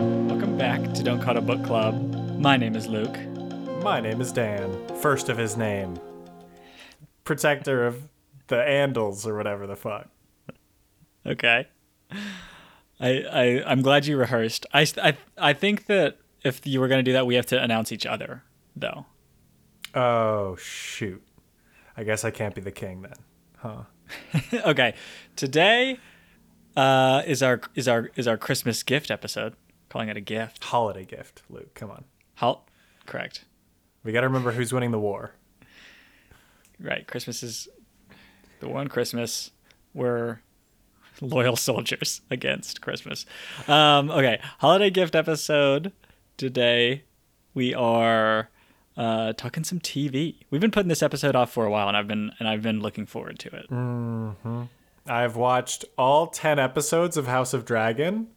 Welcome back to Don't Cut a Book Club. My name is Luke. My name is Dan, first of his name. Protector of the Andals or whatever the fuck. Okay. I, I I'm glad you rehearsed. I, I I think that if you were gonna do that, we have to announce each other, though. Oh shoot. I guess I can't be the king then. Huh. okay. Today uh, is our is our is our Christmas gift episode. Calling it a gift. Holiday gift, Luke. Come on. How? Correct. We got to remember who's winning the war. Right. Christmas is the one Christmas we're loyal soldiers against Christmas. Um, okay. Holiday gift episode today. We are uh, talking some TV. We've been putting this episode off for a while, and I've been and I've been looking forward to it. Mm-hmm. I've watched all ten episodes of House of Dragon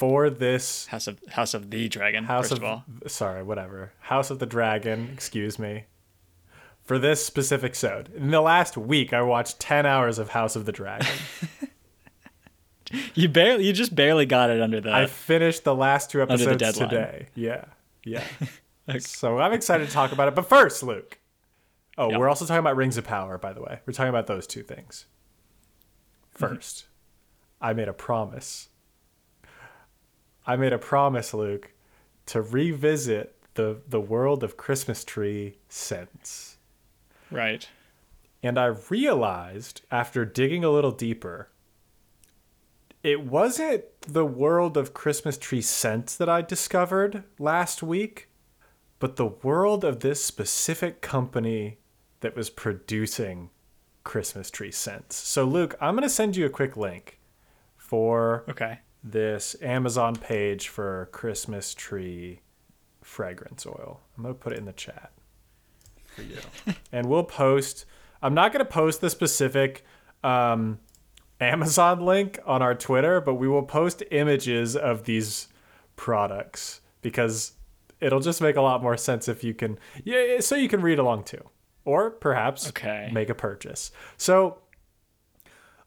for this House of House of the Dragon. House first of, of all, sorry, whatever. House of the Dragon. Excuse me. For this specific sode. In the last week, I watched ten hours of House of the Dragon. you barely, you just barely got it under the. I finished the last two episodes today. Yeah, yeah. Okay. So I'm excited to talk about it. But first, Luke. Oh, Yep. we're also talking about Rings of Power, by the way. We're talking about those two things. Mm-hmm. 1st I made a promise. I made a promise, Luke, to revisit the the world of Christmas tree scents. right. And I realized after digging a little deeper, it wasn't the world of Christmas tree scents that I discovered last week, but the world of this specific company that was producing Christmas tree scents. So, Luke, I'm going to send you a quick link for Okay. This Amazon page for Christmas tree fragrance oil. I'm going to put it in the chat for you. and we'll post, I'm not going to post the specific um, Amazon link on our Twitter, but we will post images of these products because it'll just make a lot more sense if you can, yeah, so you can read along too. Or perhaps Okay. make a purchase. So,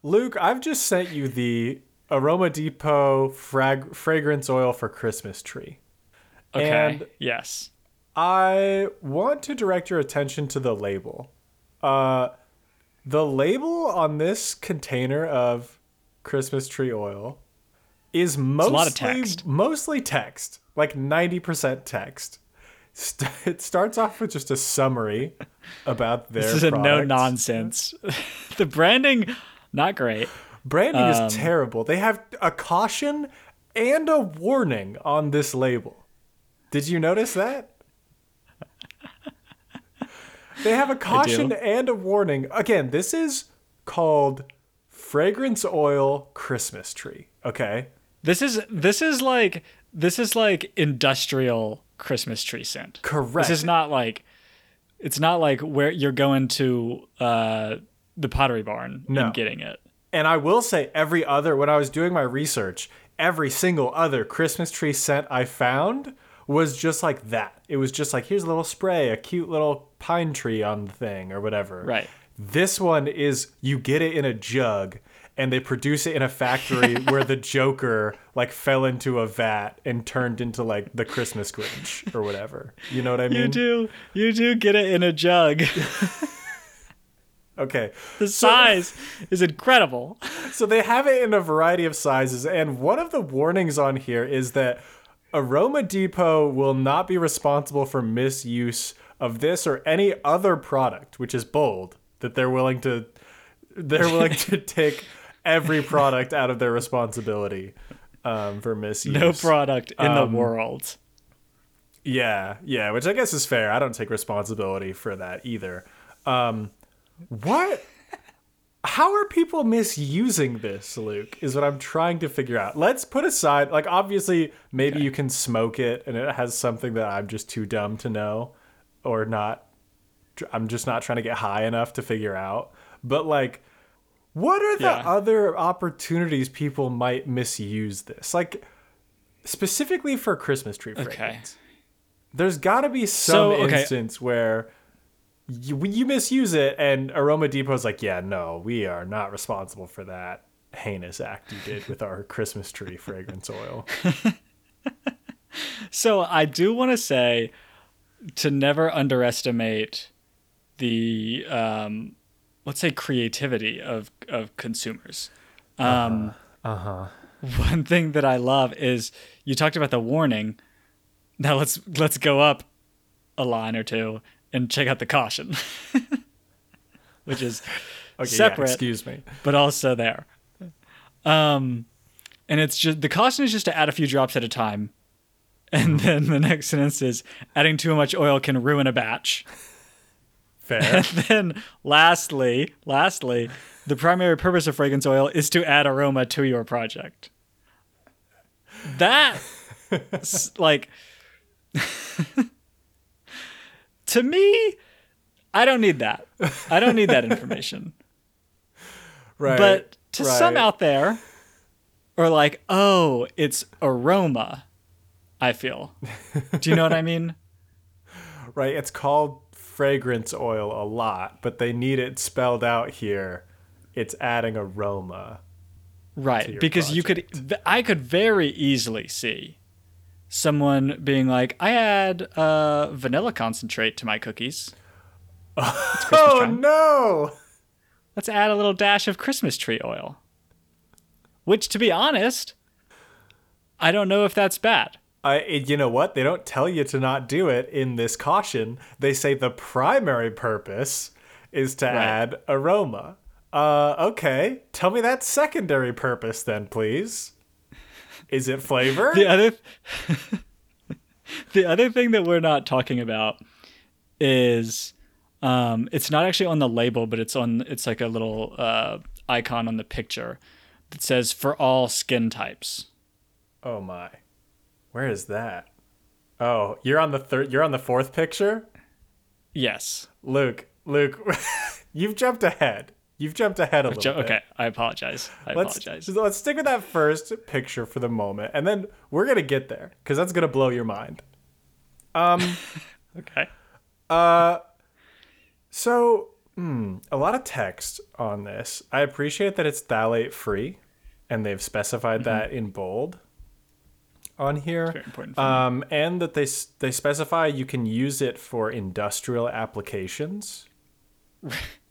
Luke, I've just sent you the Aroma Depot frag- fragrance oil for Christmas tree. Okay. And- yes. I want to direct your attention to the label. Uh, the label on this container of Christmas tree oil is mostly a lot of text. mostly text, like 90% text. St- it starts off with just a summary about their This is a no nonsense. the branding, not great. Branding Um, is terrible. They have a caution and a warning on this label. Did you notice that? they have a caution and a warning. Again, this is called fragrance oil Christmas tree. Okay. This is this is like this is like industrial Christmas tree scent. Correct. This is not like it's not like where you're going to uh, the Pottery Barn No. and getting it. And I will say, every other, when I was doing my research, every single other Christmas tree scent I found was just like that. It was just like, here's a little spray, a cute little pine tree on the thing, or whatever. Right. This one is you get it in a jug and they produce it in a factory where the Joker like fell into a vat and turned into like the Christmas Grinch or whatever. You know what I mean? You do you do get it in a jug. Okay. the size is incredible. So they have it in a variety of sizes, and one of the warnings on here is that Aroma Depot will not be responsible for misuse of this or any other product, which is bold that they're willing to they're willing to take every product out of their responsibility um, for misuse. No product in Um, the world. Yeah, yeah, which I guess is fair. I don't take responsibility for that either. Um, what? How are people misusing this, Luke? Is what I'm trying to figure out. Let's put aside, like, obviously, maybe you can smoke it and it has something that I'm just too dumb to know or not. I'm just not trying to get high enough to figure out. But, like, what are the Yeah. other opportunities people might misuse this? Like, specifically for Christmas tree Okay. fragrance there's got to be some So, okay. instance where you, you misuse it and aroma depot's like yeah no we are not responsible for that heinous act you did with our christmas tree fragrance oil So I do want to say to never underestimate the um, let's say creativity of of consumers. Um, Uh huh. one thing that I love is you talked about the warning. Now let's let's go up a line or two and check out the caution, which is Okay. Separate. Yeah, excuse me. but also there. Um, and it's just the caution is just to add a few drops at a time, and then the next sentence is adding too much oil can ruin a batch. Fair. And then lastly, lastly, the primary purpose of fragrance oil is to add aroma to your project. That like to me, I don't need that. I don't need that information. right. But to some out there, or like, oh, it's aroma. I feel. Do you know what I mean? Right. It's called fragrance oil a lot, but they need it spelled out here. It's adding aroma. Right, because you could, I could very easily see someone being like, "I add uh, vanilla concentrate to my cookies. Oh no! Let's add a little dash of Christmas tree oil." Which, to be honest, I don't know if that's bad. I, you know what? They don't tell you to not do it in this caution. They say the primary purpose is to add aroma. Uh, okay. Tell me that secondary purpose then, please. Is it flavor? The other, the other thing that we're not talking about is, um, it's not actually on the label, but it's on. It's like a little uh, icon on the picture that says "for all skin types." Oh my. Where is that? Oh, you're on the third. You're on the fourth picture. Yes. Luke, Luke, you've jumped ahead. You've jumped ahead a little bit. okay, I apologize. I Let's apologize. let's stick with that first picture for the moment, and then we're gonna get there because that's gonna blow your mind. Um. Okay. Uh. So, hmm, a lot of text on this. I appreciate that it's phthalate free, and they've specified that in bold on here. Very important. For me. Um, and that they they specify you can use it for industrial applications.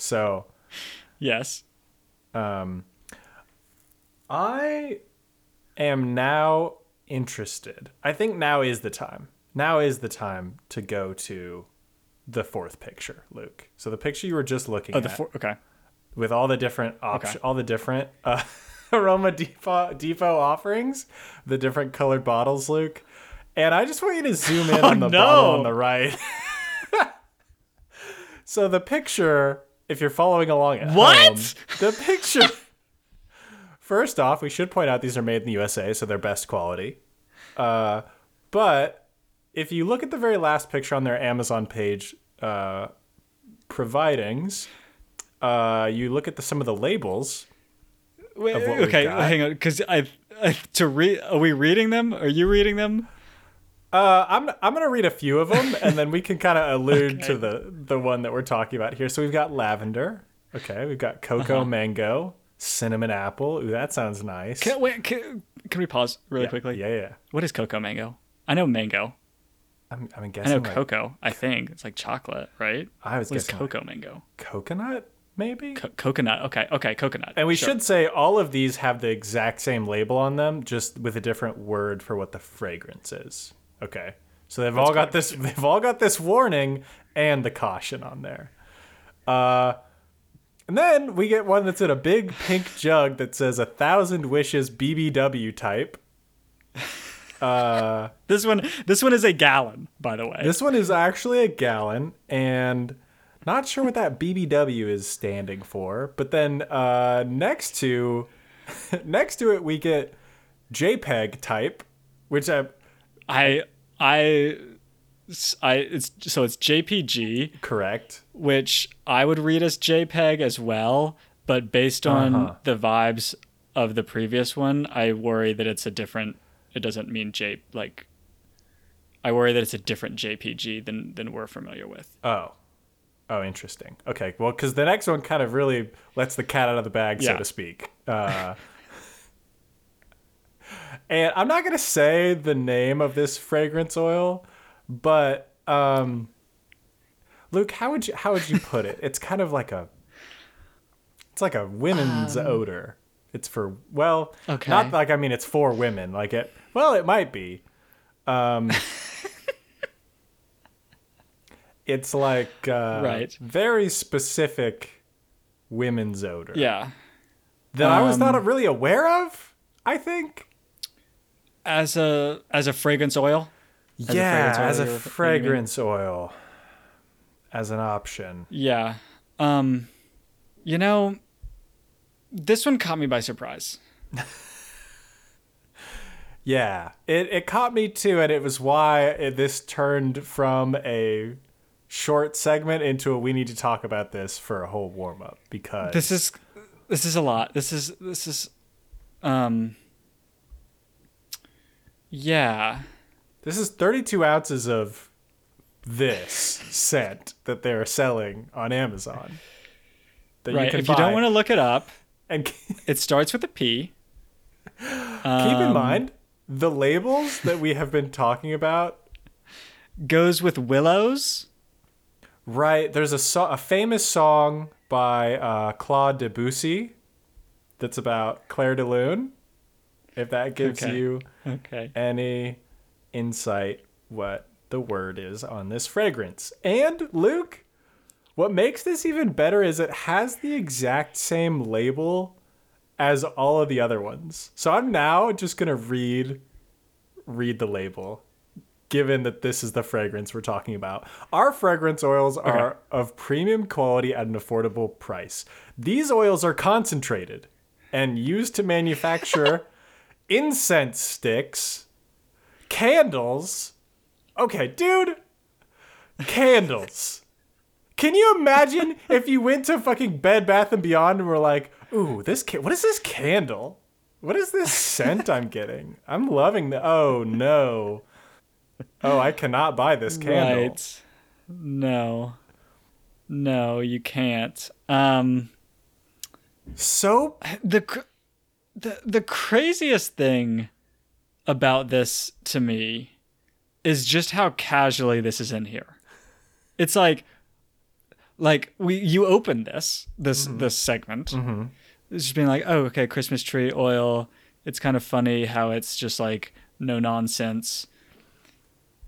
so, yes. Um, I am now interested. I think now is the time. Now is the time to go to the fourth picture, Luke. So the picture you were just looking Oh, the at four. Okay. with all the different options, Okay. all the different uh, aroma depot depot offerings, the different colored bottles, Luke. And I just want you to zoom in on the no. bottle on the right. so the picture, if you're following along at What? home, the picture. First off, we should point out these are made in the USA, so they're best quality. Uh, but if you look at the very last picture on their Amazon page, uh, providings, uh, you look at the, some of the labels. Wait, Of okay, hang on, because I, I to read. Are we reading them? Are you reading them? Uh, I'm I'm gonna read a few of them, and then we can kind of allude to the the one that we're talking about here. So we've got lavender. Okay, we've got cocoa Uh-huh. mango, cinnamon apple. Ooh, that sounds nice. Can, wait, can, can we pause really yeah, quickly? Yeah, yeah. What is cocoa mango? I know mango. I'm I'm guessing. I know like, cocoa. I think it's like chocolate, right? I was What is guessing cocoa mango? coconut, maybe. Co- coconut. Okay, okay, coconut. And we Sure. should say all of these have the exact same label on them, just with a different word for what the fragrance is. Okay. So they've all got this they've all got this warning and the caution on there. Uh and then we get one that's in a big pink jug that says a thousand wishes BBW type. This one. This one is a gallon, by the way. This one is actually a gallon and not sure what that BBW is standing for, but then uh, next to next to it we get JPEG type, which I I I I it's so it's JPG, correct. which I would read as JPEG as well, but based on Uh-huh. the vibes of the previous one, I worry that it's a different it doesn't mean J like I worry that it's a different JPG than than we're familiar with. Oh. Oh, interesting. Okay, well, because the next one kind of really lets the cat out of the bag, so to speak. Uh, And I'm not gonna say the name of this fragrance oil, but um, Luke, how would you how would you put it? It's kind of like a it's like a women's odor. It's for well, Okay. not like I mean it's for women. Like it well, it might be. Um It's like uh Right. very specific women's odor Yeah. that I was Um, not really aware of, I think. As a as a fragrance oil. a yeah, fragrance oil, as a you're- you mean? fragrance oil as an option. Yeah. Um you know this one caught me by surprise. Yeah, it, it caught me too, and it was why it, this turned from a short segment into a we need to talk about this for a whole warm up because This is this is a lot. This is this is um yeah. this is 32 ounces of this scent that they're selling on Amazon. That right. you can if you don't want to look it up, and it starts with a P. Keep in Um, mind the labels that we have been talking about Goes with willows. Right. There's a so- a famous song by uh, Claude Debussy that's about Clair de Lune. If that gives Okay. you Okay. any insight what the word is on this fragrance. And Luke, what makes this even better is it has the exact same label as all of the other ones. So I'm now just going to read read the label given that this is the fragrance we're talking about. Our fragrance oils are of premium quality at an affordable price. These oils are concentrated and used to manufacture incense sticks, candles. Okay, dude, candles. Can you imagine if you went to fucking Bed Bath and Beyond and were like, "Ooh, this ca- what is this candle? What is this scent I'm getting? I'm loving the Oh no. Oh, I cannot buy this candle." Right. No. No, you can't. Um So the cr- the the craziest thing about this to me is just how casually this is in here. It's like like we you open this this mm-hmm. this segment. Mm-hmm. It's just being like, "Oh, okay, Christmas tree oil. It's kind of funny how it's just like no nonsense."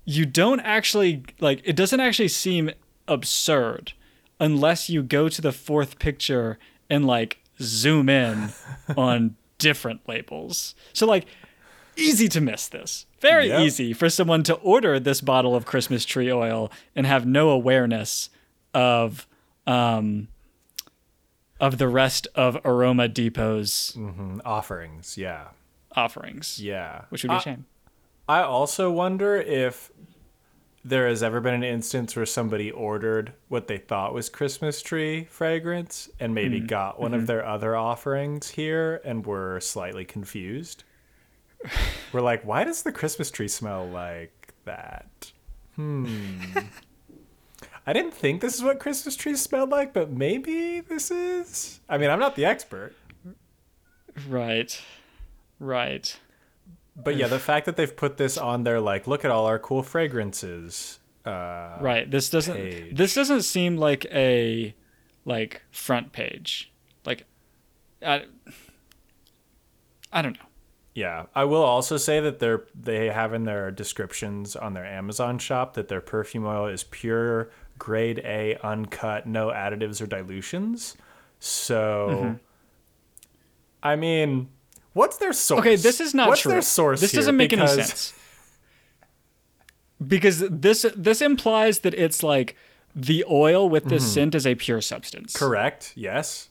You don't actually like it doesn't actually seem absurd unless you go to the fourth picture and like zoom in on different labels. So like easy to miss this. Very Yep. easy for someone to order this bottle of Christmas tree oil and have no awareness of um of the rest of Aroma Depot's mm, offerings, yeah. offerings. Yeah. Which would be I- a shame. I also wonder if there has ever been an instance where somebody ordered what they thought was Christmas tree fragrance and maybe Mm-hmm. got one of their other offerings here and were slightly confused. we're like, why does the Christmas tree smell like that? Hmm. I didn't think this is what Christmas trees smelled like, but maybe this is. I mean, I'm not the expert. Right. Right. But yeah, the fact that they've put this on there, like, look at all our cool fragrances. Uh, Right. This doesn't page. this doesn't seem like a like front page. Like I I don't know. Yeah, I will also say that they're they have in their descriptions on their Amazon shop that their perfume oil is pure, grade A, uncut, no additives or dilutions. So, Mm-hmm. I mean, what's their source? Okay, this is not what's true. their source? This doesn't make Because- any sense. Because this this implies that it's like the oil with this scent is a pure substance. Mm-hmm. Correct. Yes.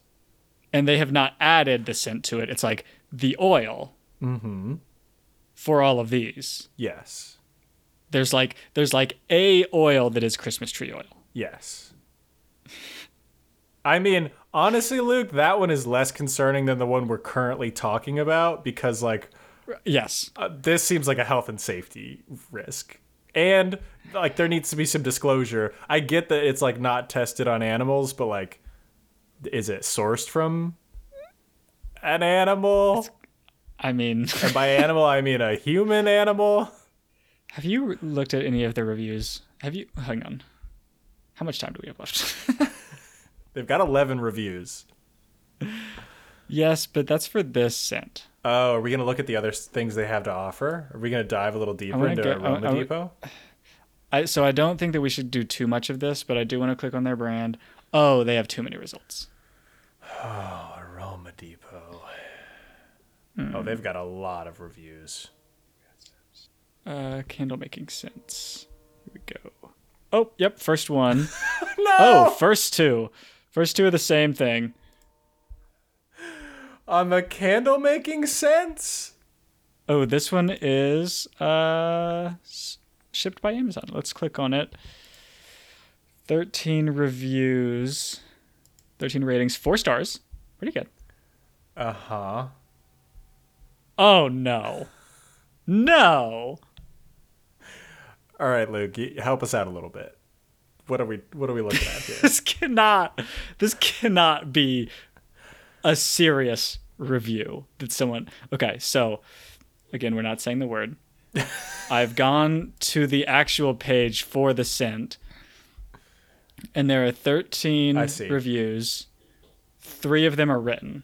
And they have not added the scent to it. It's like the oil Mm-hmm. for all of these. Yes. There's like there's like a oil that is Christmas tree oil. Yes. I mean, honestly, Luke, that one is less concerning than the one we're currently talking about because, like, Yes. uh, this seems like a health and safety risk. And like there needs to be some disclosure. I get that it's like not tested on animals, but like is it sourced from an animal? I mean, And by animal, I mean a human animal. have you looked at any of the reviews? Have you? Hang on. How much time do we have left? They've got 11 reviews. yes, but that's for this scent. Oh, are we going to look at the other things they have to offer? Are we going to dive a little deeper into get- Aroma I- Depot? I so I don't think that we should do too much of this, but I do want to click on their brand. Oh, they have too many results. Oh, Aroma Depot. Hmm. Oh, they've got a lot of reviews. Uh, candle making scents. Here we go. Oh, yep, first one. No! Oh, first two. First two are the same thing. On the candle making scents? Oh, this one is uh shipped by Amazon. Let's click on it. 13 reviews. 13 ratings, 4 stars. Pretty good. Uh huh. Oh no. No. All right, Luke, help us out a little bit. What are we What are we looking at here? This cannot this cannot be a serious review that someone Okay, so again, we're not saying the word. I've gone to the actual page for the scent and there are 13 I see. reviews. 3 of them are written.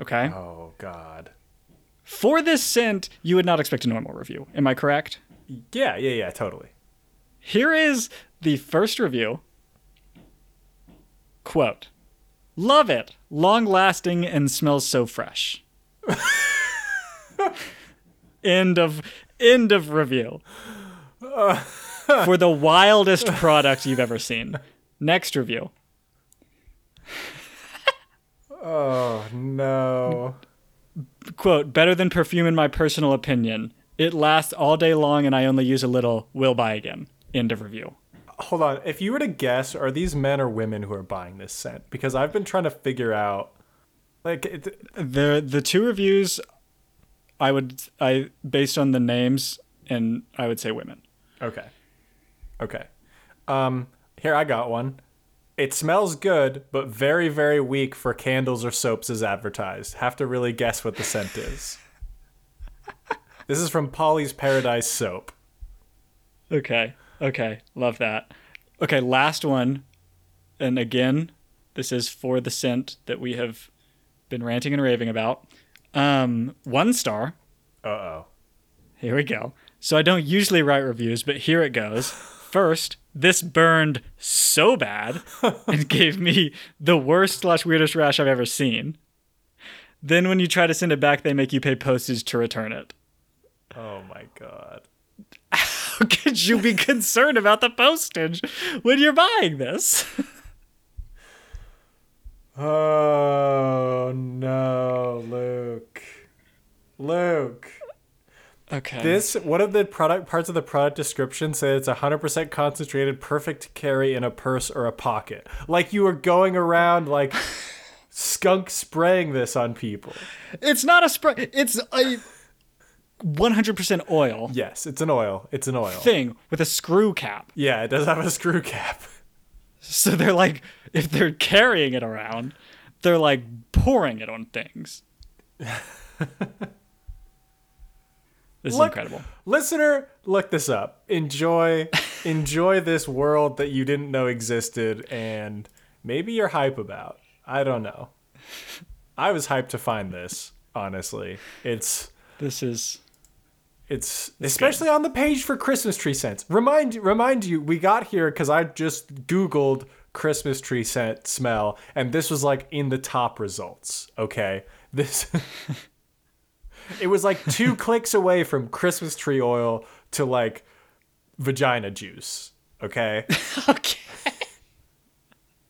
Okay? oh God. For this scent, you would not expect a normal review. Am I correct? Yeah, yeah, yeah, totally. Here is the first review. Quote Love it. Long lasting and smells so fresh. end of end of review. For the wildest product you've ever seen. Next review. Oh no. Quote, better than perfume in my personal opinion. It lasts all day long and I only use a little. Will buy again. End of review. Hold on. If you were to guess, are these men or women who are buying this scent? Because I've been trying to figure out. Like, it, the the two reviews i would i based on the names and i would say women okay, okay. Um, here I got one. It smells good, but very, very weak for candles or soaps as advertised. Have to really guess what the scent is. this is from Polly's Paradise Soap. okay okay love that. Okay last one. And again this is for the scent that we have been ranting and raving about. Um one star. Uh oh. here we go. So i don't usually write reviews but here it goes. First this burned so bad and gave me the worst slash weirdest rash i've ever seen. Then when you try to send it back they make you pay postage to return it. Oh my god. How could you be concerned about the postage when you're buying this? Oh no, Luke. Luke. Okay. This one of the product parts of the product description said it's 100% concentrated, perfect to carry in a purse or a pocket. Like you were going around like skunk spraying this on people. it's not a spray. It's a 100% oil Yes, it's an oil. It's an oil. thing with a screw cap. Yeah, it does have a screw cap. So they're like, if they're carrying it around, they're like pouring it on things. this is incredible. Listener, look this up. Enjoy enjoy this world that you didn't know existed and maybe you're hype about. I don't know. I was hyped to find this, honestly. It's This is It's especially on the page for Christmas tree scents. Remind remind you, we got here because I just Googled Christmas tree scent smell, and this was like in the top results. Okay, this it was like two clicks away from Christmas tree oil to like vagina juice. Okay, okay.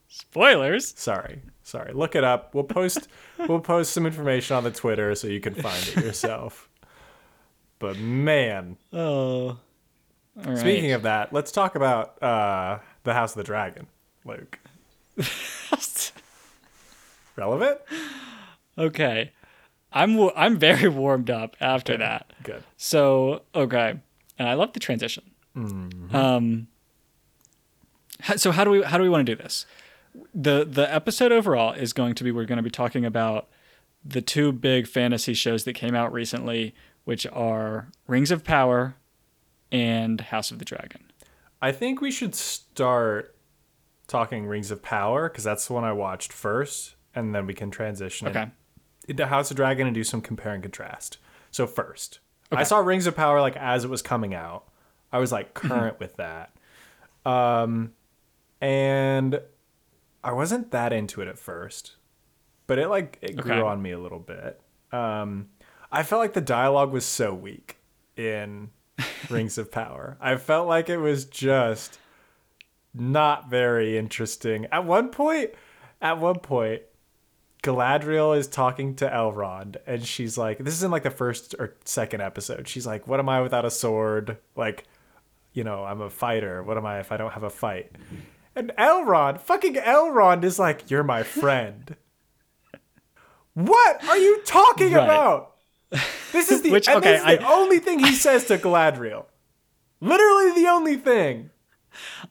Spoilers. sorry, sorry. Look it up. We'll post we'll post some information on the Twitter so you can find it yourself. But man, Oh. Right. Speaking of that, let's talk about uh, the House of the Dragon, Luke. Relevant? okay. I'm I'm very warmed up after that. Good. So okay, and I love the transition. Um. So how do we how do we want to do this? the The episode overall is going to be we're going to be talking about the two big fantasy shows that came out recently, which are Rings of Power and House of the Dragon. I think we should start talking Rings of Power because that's the one I watched first, and then we can transition Okay. into House of Dragon and do some compare and contrast. So first, I saw Rings of Power like as it was coming out. I was like current with that, um, and I wasn't that into it at first, but it like it grew Okay. on me a little bit. Um, I felt like the dialogue was so weak in Rings of Power. I felt like it was just not very interesting. At one point, at one point, Galadriel is talking to Elrond, and she's like, "This is in like the first or second episode." She's like, "What am I without a sword? Like, you know, I'm a fighter. What am I if I don't have a fight?" And Elrond, fucking Elrond, is like, "You're my friend." what are you talking Right. about? This is the Which, okay, this is the I- only thing he says to Galadriel. Literally the only thing.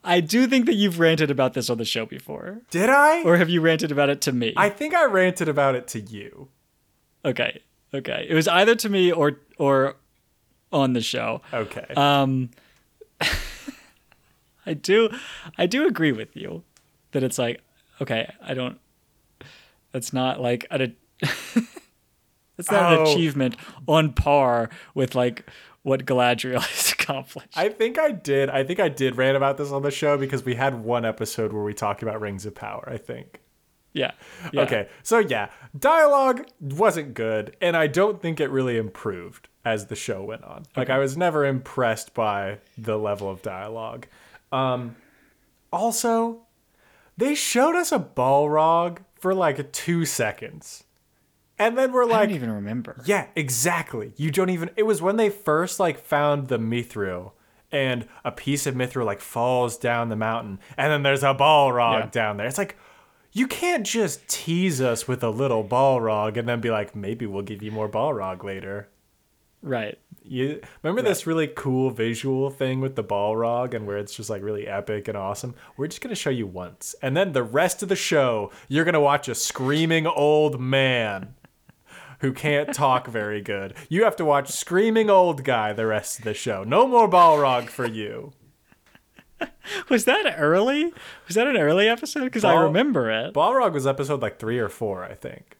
I do think that you've ranted about this on the show before. Did I? Or have you ranted about it to me? I think I ranted about it to you. okay. Okay. It was either to me or or on the show. Okay. Um I do I do agree with you that it's like okay, I don't that's not like an that's not an Oh. achievement on par with like what Galadriel has accomplished. I think I did. I think I did rant about this on the show because we had one episode where we talked about Rings of Power, I think. yeah. yeah. Okay. So yeah, dialogue wasn't good and I don't think it really improved as the show went on. Like I was never impressed by the level of dialogue. Um also they showed us a Balrog for like 2 seconds. And then we're like, I don't even remember. Yeah, exactly. You don't even. It was when they first like found the Mithril, and a piece of Mithril like falls down the mountain, and then there's a Balrog Yeah. down there. It's like you can't just tease us with a little Balrog and then be like, maybe we'll give you more Balrog later. Right. You remember this really cool visual thing with the Balrog and where it's just like really epic and awesome? We're just gonna show you once, and then the rest of the show, you're gonna watch a screaming old man who can't talk very good. You have to watch screaming old guy the rest of the show. No more Balrog for you. Was that early? Was that an early episode? Because I remember it. Balrog was episode like three or four, I think.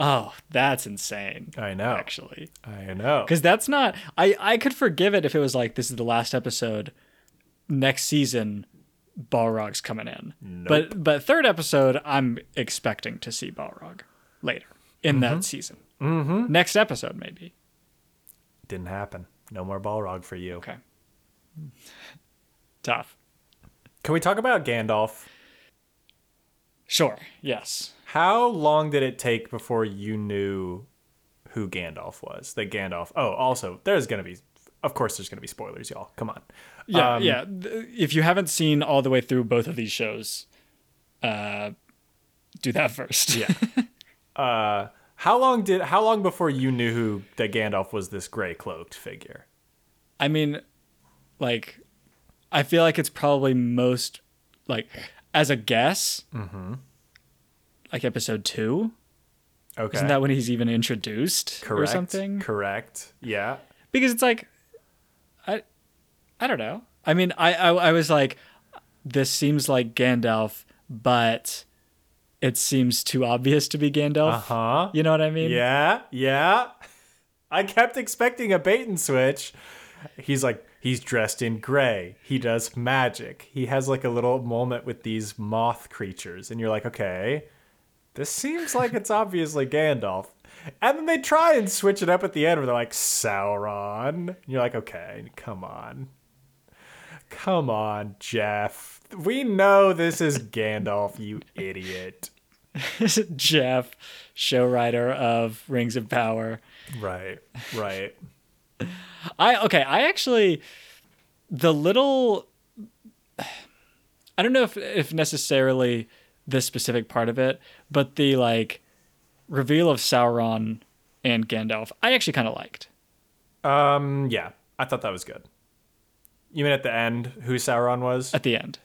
oh, that's insane. I know. Actually. I know. Because that's not. I I could forgive it if it was like this is the last episode. Next season, Balrog's coming in. But but third episode, I'm expecting to see Balrog later in that mm-hmm. season. Mm-hmm. Next episode, maybe. Didn't happen. No more Balrog for you. Okay. Tough. Can we talk about Gandalf? Sure. Yes. How long did it take before you knew who Gandalf was? That Gandalf. Oh, also, there's gonna be, of course, there's gonna be spoilers, y'all. Come on. Yeah. Um, yeah. If you haven't seen all the way through both of these shows, uh, do that first. Yeah. uh, how long did? How long before you knew who that Gandalf was? This gray cloaked figure. I mean, like, I feel like it's probably most like as a guess, mm-hmm. like episode two. Okay. Isn't that when he's even introduced correct? or something? Correct. Yeah. Because it's like, I, I don't know. I mean, I, I, I was like, this seems like Gandalf, but it seems too obvious to be Gandalf. Uh huh. You know what I mean? Yeah. Yeah. I kept expecting a bait and switch. He's like, he's dressed in gray. He does magic. He has like a little moment with these moth creatures. And you're like, okay, this seems like it's obviously Gandalf. And then they try and switch it up at the end where they're like, Sauron. And you're like, okay, come on. Come on, Jeff. We know this is Gandalf, you idiot. Jeff, show writer of Rings of Power. Right, right. I okay, I actually the little I don't know if if necessarily this specific part of it, but the like reveal of Sauron and Gandalf, I actually kind of liked. Um, yeah, I thought that was good. You mean at the end, who Sauron was? At the end.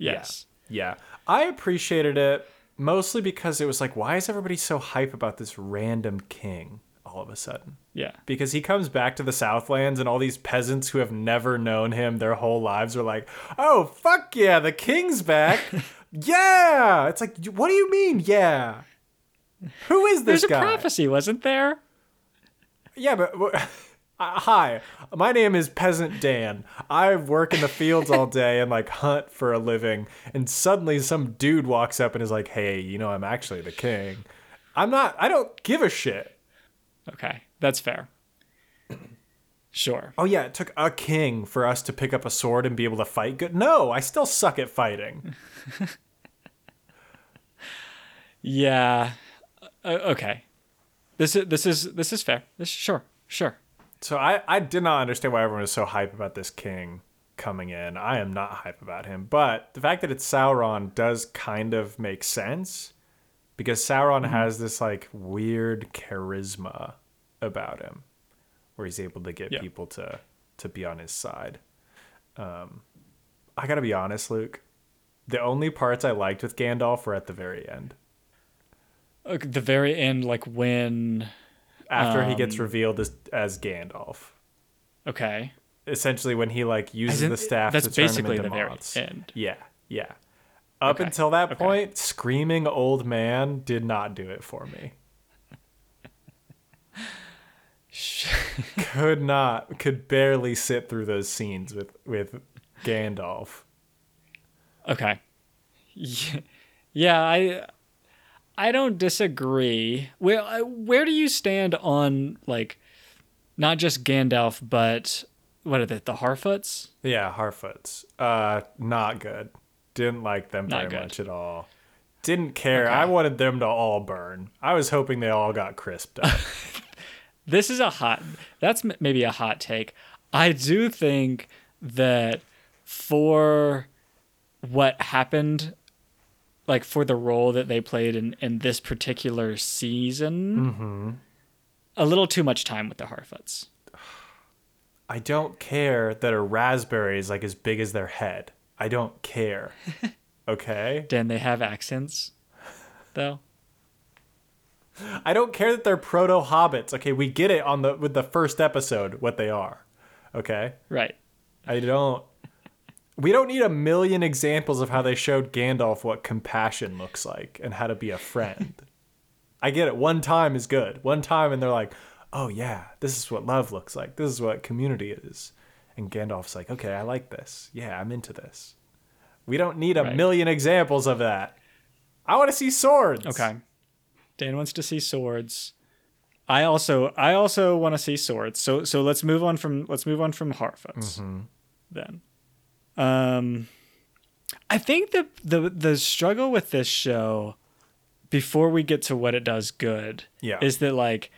Yes. Yeah, I appreciated it mostly because it was like, why is everybody so hype about this random king all of a sudden? Yeah. Because he comes back to the Southlands and all these peasants who have never known him their whole lives are like, oh, fuck yeah, the king's back. yeah. It's like, what do you mean, yeah? Who is this There's a guy? prophecy, wasn't there? Yeah, but hi, my name is Peasant Dan. I work in the fields all day and like hunt for a living. And suddenly, some dude walks up and is like, "Hey, you know, I'm actually the king." I'm not. I don't give a shit. Okay, that's fair. Sure. Oh yeah, it took a king for us to pick up a sword and be able to fight good. No, I still suck at fighting. Yeah. Uh, okay. This is this is this is fair. This sure sure. So I I did not understand why everyone was so hype about this king coming in. I am not hype about him, but the fact that it's Sauron does kind of make sense because Sauron has this like weird charisma about him where he's able to get Yeah. people to to be on his side. Um I got to be honest, Luke. The only parts I liked with Gandalf were at the very end. The very end, like when. After he gets Um, revealed as as Gandalf. Okay. essentially when he like uses in- the staff that's to turn basically the very end. Yeah, yeah. Up Okay, until that okay. point, screaming old man did not do it for me. could not, could barely sit through those scenes with with Gandalf. Okay. Yeah, yeah, I I don't disagree. Where where do you stand on like not just Gandalf but what are they? The Harfoots? Yeah, Harfoots. Uh, not good. Didn't like them Not very good. much at all. Didn't care. Okay. I wanted them to all burn. I was hoping they all got crisped up. This is a hot. That's maybe a hot take. I do think that for what happened, like for the role that they played in in this particular season, mm-hmm. a little too much time with the Harfoots. I don't care that a raspberry is like as big as their head. I don't care. Okay? Dan, they have accents, though. I don't care that they're proto hobbits. Okay, we get it on the with the first episode what they are. Okay? Right. I don't we don't need a million examples of how they showed Gandalf what compassion looks like and how to be a friend. I get it. One time is good. One time and they're like, "Oh yeah, this is what love looks like. This is what community is." And Gandalf's like, "Okay, I like this. Yeah, I'm into this." We don't need a Right. million examples of that. I want to see swords. Okay. Dan wants to see swords. I also I also want to see swords. So so let's move on from let's move on from Harfoots mm-hmm. then. Um I think the the the struggle with this show before we get to what it does good Yeah. is that like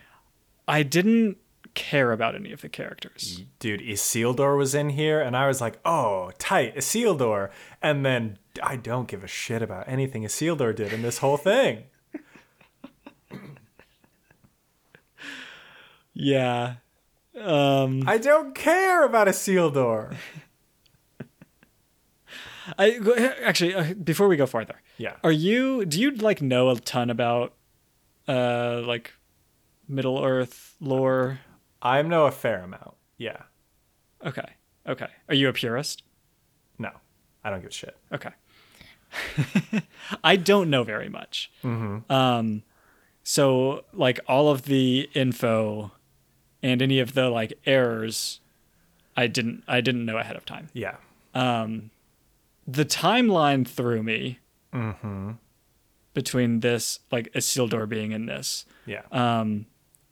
I didn't care about any of the characters. dude, Isildur was in here, and I was like, oh, tight, Isildur. And then I don't give a shit about anything Isildur did in this whole thing. Yeah. Um I don't care about Isildur. I actually uh, before we go farther. Yeah. Are you do you like know a ton about uh like Middle Earth lore? I know a fair amount. Yeah. Okay. Okay. Are you a purist? No, I don't give a shit. Okay. I don't know very much. Um so like all of the info and any of the like errors I didn't I didn't know ahead of time. Yeah. The timeline threw me mm-hmm. between this like Isildur being in this Yeah. um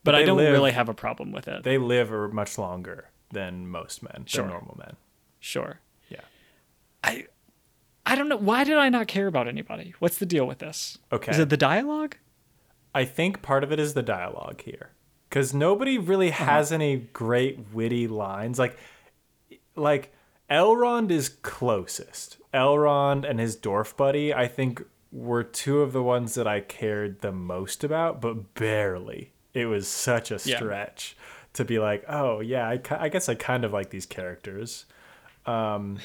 but i don't live- really have a problem with it they live are much longer than most men, Sure. than normal men. sure Yeah. i i don't know why did i not care about anybody what's the deal with this Okay. is it the dialogue I think part of it is the dialogue here, because nobody really uh-huh. has any great witty lines. Like, like Elrond is closest. Elrond and his dwarf buddy, I think, were two of the ones that I cared the most about, but barely. It was such a Yeah. stretch to be like, oh yeah, I, I guess I kind of like these characters. Um,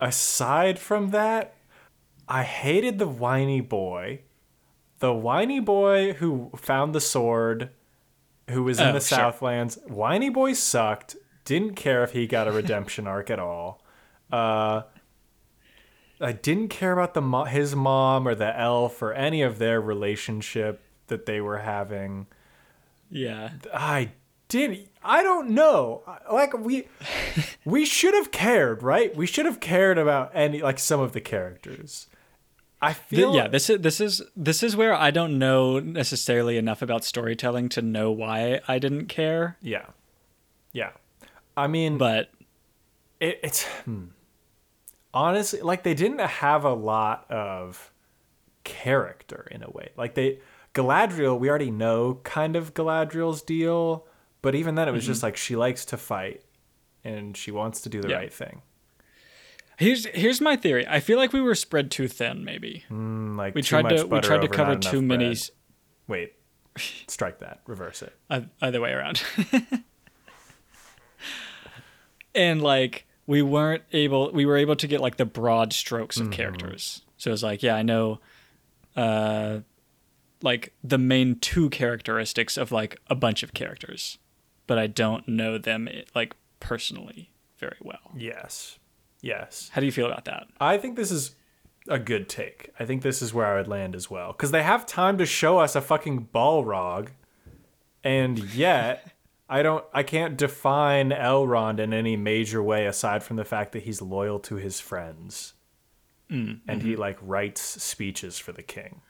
aside from that, I hated the whiny boy. The whiny boy who found the sword, who was in Oh, the sure. Southlands. Whiny boy sucked. Didn't care if he got a redemption arc at all. Uh, I didn't care about the mo- his mom or the elf or any of their relationship that they were having. Yeah. I didn't. I don't know. Like we, we should have cared, right? We should have cared about any like some of the characters. I feel yeah, this is this is this is where I don't know necessarily enough about storytelling to know why I didn't care, yeah, yeah. I mean, but it, it's hmm. honestly like they didn't have a lot of character in a way. Like they Galadriel, we already know kind of Galadriel's deal, but even then, it was just like she likes to fight and she wants to do the Yeah. right thing. here's here's my theory. I feel like we were spread too thin maybe. Mm, like We too tried much to we tried to cover too many bread. Wait, strike that. Reverse it. uh, other way around. and like we weren't able we were able to get like the broad strokes of characters. So it's like, yeah, I know uh like the main two characteristics of like a bunch of characters, but I don't know them like personally very well. Yes, yes. How do you feel about that? I think this is a good take. I think this is where I would land as well because they have time to show us a fucking Balrog, and yet I don't. I can't define Elrond in any major way aside from the fact that he's loyal to his friends, mm, and he mm-hmm. like writes speeches for the king.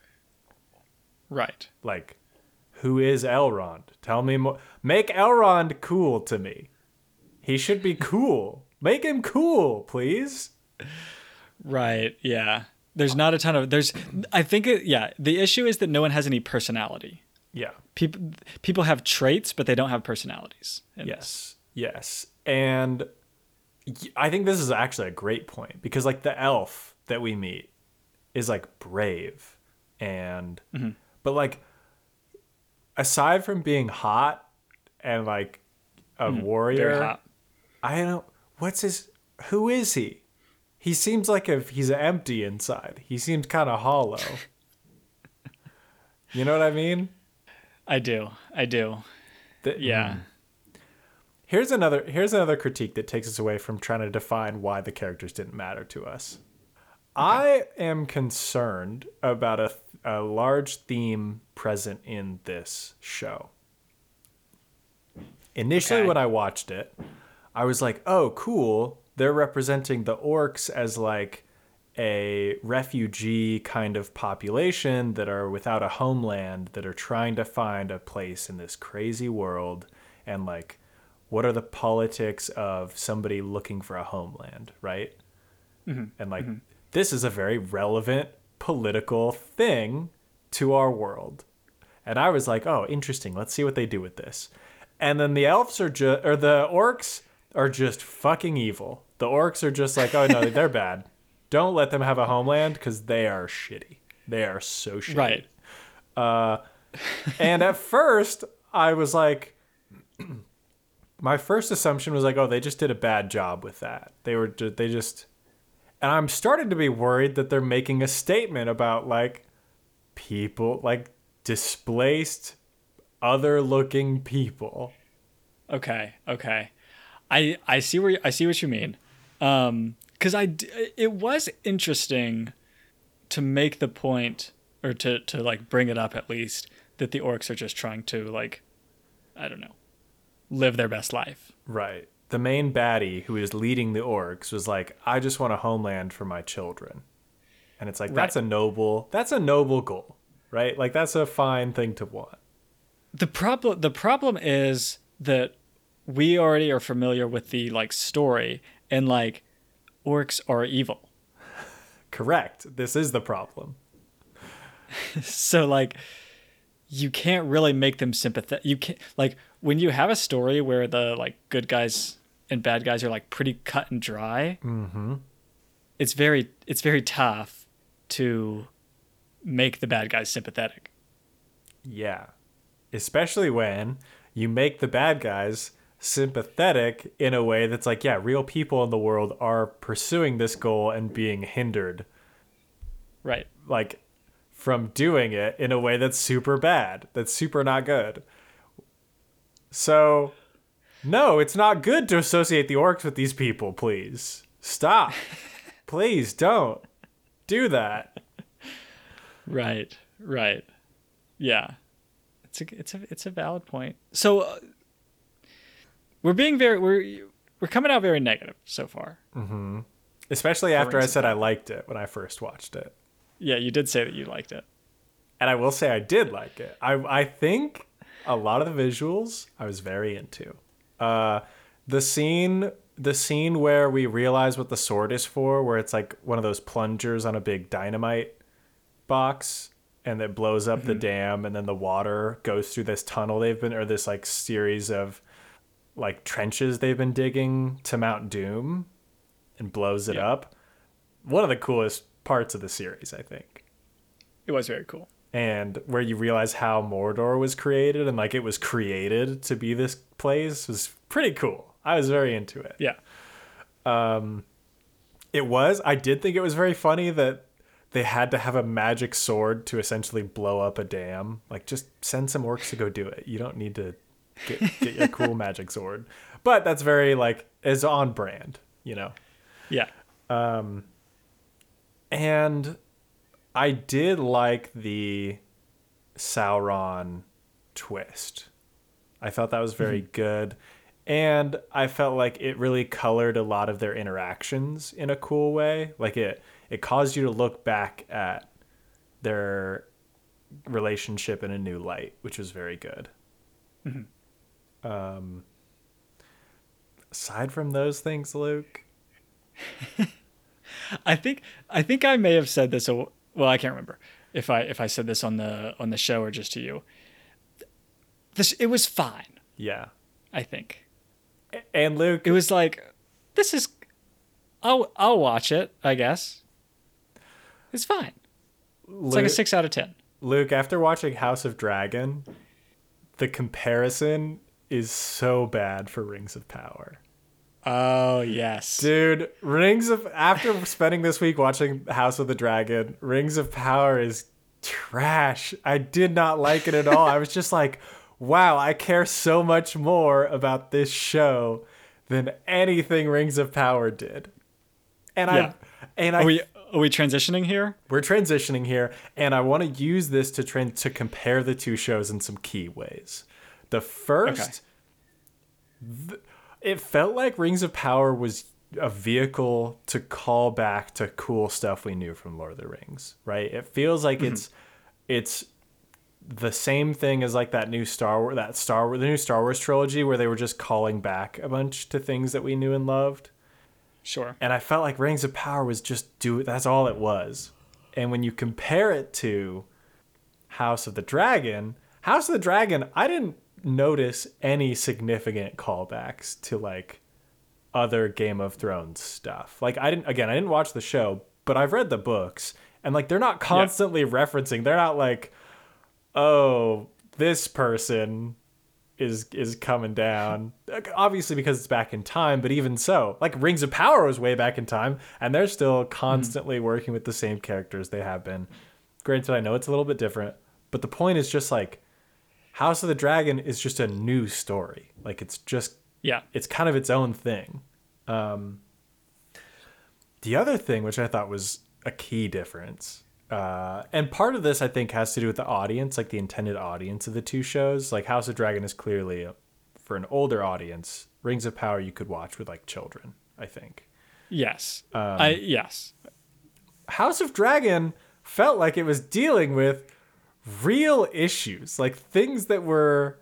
Right. Like, who is Elrond? Tell me more. Make Elrond cool to me. He should be cool. Make him cool, please. Right. Yeah. There's not a ton of there's I think it, yeah, the issue is that no one has any personality. Yeah. People people have traits but they don't have personalities. in this. Yes. Yes. And I think this is actually a great point because like the elf that we meet is like brave and mm-hmm. but like aside from being hot and like a mm, warrior I don't what's his who is he? He seems like if he's empty inside. He seems kind of hollow. you know what I mean? I do. I do. The- Yeah. Hmm. Here's another here's another critique that takes us away from trying to define why the characters didn't matter to us. I am concerned about a, a large theme present in this show. Initially, Okay. when I watched it, I was like, "Oh, cool! They're representing the orcs as like a refugee kind of population that are without a homeland that are trying to find a place in this crazy world and like what are the politics of somebody looking for a homeland right? Mm-hmm. And like mm-hmm. this is a very relevant political thing to our world. And i was like oh interesting. Let's see what they do with this. And then the elves are just or the orcs are just fucking evil. The orcs are just like oh no they're bad don't let them have a homeland because they are shitty they are so shitty Right. and at first, I was like, my first assumption was like, oh, they just did a bad job with that. They were, they just, and I'm starting to be worried that they're making a statement about like people, like displaced, other looking people. Okay. Okay. I I see where I see what you mean. Um cuz I it was interesting to make the point or to to like bring it up at least that the orcs are just trying to like I don't know live their best life. Right. The main baddie who is leading the orcs was like, I just want a homeland for my children. And it's like, that's a noble, that's a noble goal, right? Like, that's a fine thing to want. The problem the problem is that we already are familiar with the like story and like orcs are evil. Correct. This is the problem. so like you can't really make them sympathetic you can't like when you have a story where the like good guys and bad guys are like pretty cut and dry Mm-hmm. it's very it's very tough to make the bad guys sympathetic Yeah. Especially when you make the bad guys sympathetic in a way that's like, yeah, real people in the world are pursuing this goal and being hindered Right. like from doing it in a way that's super bad, that's super not good. So, no, it's not good to associate the orcs with these people, please. Stop. please don't do that. Right. Right. Yeah. It's a it's a it's a valid point. So uh, we're being very we're we're coming out very negative so far. Especially after I said I liked it when I first watched it. Yeah, you did say that you liked it. And I will say I did like it. I I think a lot of the visuals I was very into. Uh the scene the scene where we realize what the sword is for, where it's like one of those plungers on a big dynamite box and it blows up the dam and then the water goes through this tunnel they've been or this like series of like trenches they've been digging to Mount Doom and blows it Yeah. up. One of the coolest parts of the series, I think It was very cool. and where you realize how Mordor was created and like it was created to be this place was pretty cool. I was very into it. Yeah. Um, it was. I did think it was very funny that they had to have a magic sword to essentially blow up a dam. Like just send some orcs to go do it. You don't need to get, get your cool magic sword. But that's very like is on brand, you know. Yeah. Um and I did like the Sauron twist. I thought that was very good. And I felt like it really colored a lot of their interactions in a cool way. Like it it caused you to look back at their relationship in a new light, which was very good. Um aside from those things, Luke, I think I think I may have said this. A, well, I can't remember if I if I said this on the on the show or just to you. This it was fine. yeah. I think And Luke, it was like this is. I'll I'll watch it. I guess. It's fine. It's like a six out of ten. Luke, after watching House of Dragon, the comparison is so bad for Rings of Power. Oh yes. Dude, Rings of after spending this week watching House of the Dragon, Rings of Power is trash. I did not like it at all. I was just like, wow, I care so much more about this show than anything Rings of Power did. And Yeah. I and I Are we are we transitioning here? we're transitioning here and i want to use this to trend to compare the two shows in some key ways the first th- it felt like rings of power was a vehicle to call back to cool stuff we knew from lord of the rings right it feels like mm-hmm. it's it's the same thing as like that new star wars that star wars the new star wars trilogy where they were just calling back a bunch to things that we knew and loved Sure. and I felt like Rings of Power was just do that's all it was. And when you compare it to House of the Dragon, House of the Dragon, I didn't notice any significant callbacks to like other Game of Thrones stuff. Like I didn't again, I didn't watch the show, but I've read the books and like they're not constantly referencing. They're not like oh, this person is is coming down. Obviously because it's back in time, but even so, like Rings of Power was way back in time, and they're still mm-hmm. constantly working with the same characters they have been. Granted, I know it's a little bit different, but the point is just like House of the Dragon is just a new story. Like it's just Yeah. it's kind of its own thing. Um, the other thing, which I thought was a key difference, uh, and part of this I think has to do with the audience, like the intended audience of the two shows. Like House of Dragon is clearly a, for an older audience. Rings of Power you could watch with like children. I think Yes. Um, I yes. House of Dragon felt like it was dealing with real issues, like things that were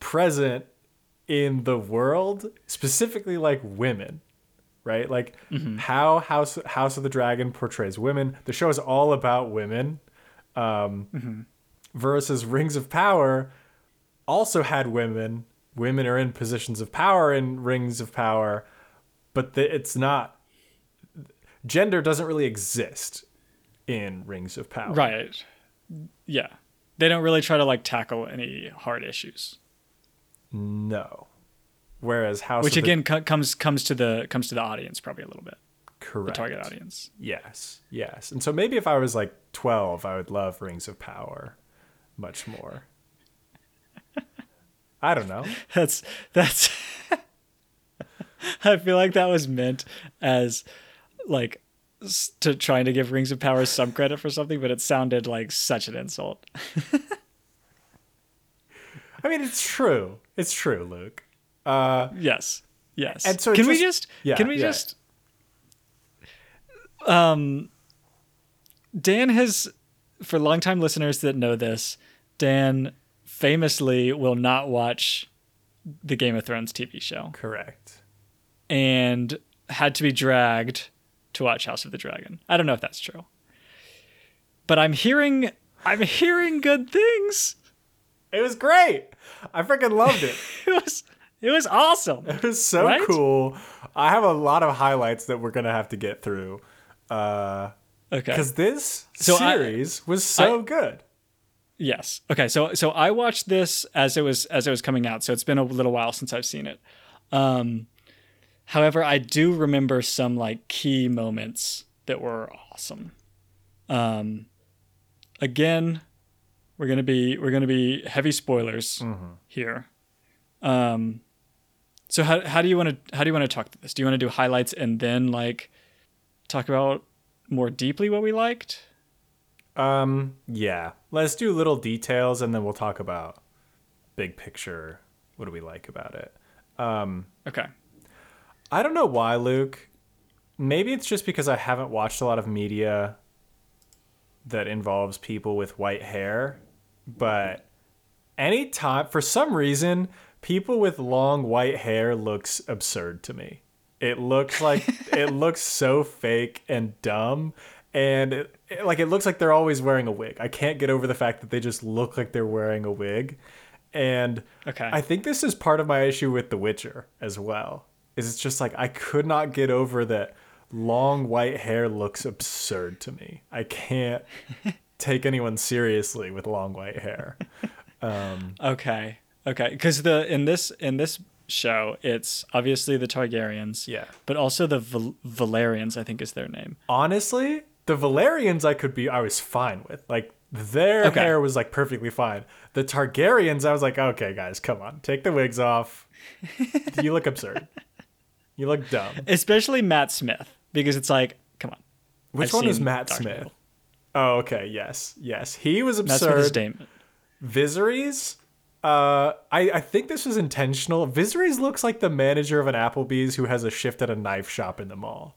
present in the world, specifically like women, right? Like how House House of the Dragon portrays women. The show is all about women. Um, Versus Rings of Power also had women. Women are in positions of power in Rings of Power, but the, it's not. Gender doesn't really exist in Rings of Power. Right. Yeah. They don't really try to like tackle any hard issues, No. Whereas House which the- again co- comes comes to the comes to the audience probably a little bit. Correct. the target audience. Yes, yes. And so maybe if I was like 12, I would love Rings of Power much more. I don't know. That's that's. I feel like that was meant as like to trying to give Rings of Power some credit for something, but it sounded like such an insult. I mean, it's true. It's true, Luke. Uh, Yes. Yes. And so can we just- just yeah, can we yeah. just um Dan has for longtime listeners that know this, Dan famously will not watch the Game of Thrones TV show correct. and had to be dragged to watch House of the Dragon. I don't know if that's true. But I'm hearing I'm hearing good things. It was great. I freaking loved it. It was it was awesome. It was so Right? cool. I have a lot of highlights that we're gonna have to get through. Uh, Okay. because this So I- series was so I- good. Yes. Okay. So so I watched this as it was as it was coming out. So it's been a little while since I've seen it. Um, however, I do remember some like key moments that were awesome. Um, again, we're gonna be we're gonna be heavy spoilers here. Um, so how how do you want to how do you want to talk to this? Do you want to do highlights and then like talk about more deeply what we liked? Um, yeah. Let's do little details and then we'll talk about big picture. What do we like about it? Okay. I don't know why, Luke. Maybe it's just because I haven't watched a lot of media that involves people with white hair, but anytime for some reason people with long white hair looks absurd to me. It looks like it looks so fake and dumb and it, it- like it looks like they're always wearing a wig. I can't get over the fact that they just look like they're wearing a wig. And Okay. I think this is part of my issue with The Witcher as well. Is it's just like I could not get over that long white hair looks absurd to me. I can't take anyone seriously with long white hair. Um, okay. Okay. Because the in this in this show, it's obviously the Targaryens. Yeah. But also the Val- Velaryons, I think is their name. Honestly, the Velaryons I could be I was fine with. Like their Okay. hair was like perfectly fine. The Targaryens I was like, okay guys, come on. Take the wigs off. you look absurd. You look dumb. Especially Matt Smith, because it's like, come on. Which I've one is Matt Dark Smith? Oh, okay. Yes, yes. He was Matt absurd. Viserys. Uh, I I think this was intentional. Viserys looks like the manager of an Applebee's who has a shift at a knife shop in the mall.